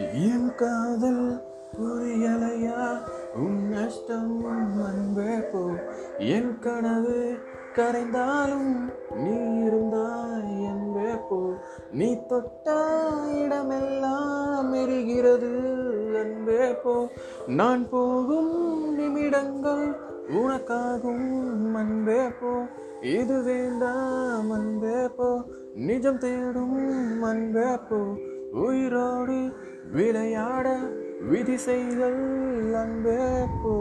என் காதல் புரியலையா? உன் நஷ்டம் அன்பே போ. என் கனவு கரைந்தாலும் நீ இருந்தாய் என்பே போ. நீ தொட்ட இடமெல்லாம் எரிகிறது அன்பே போ. நான் போகும் நிமிடங்கள் உனக்காகும் அன்பே போ. இது வேண்டாம் அன்பே போ. நிஜம் தேடும் அன்பே போ. உயிரோடு விளையாட விதி செய்தல் அன்பே போ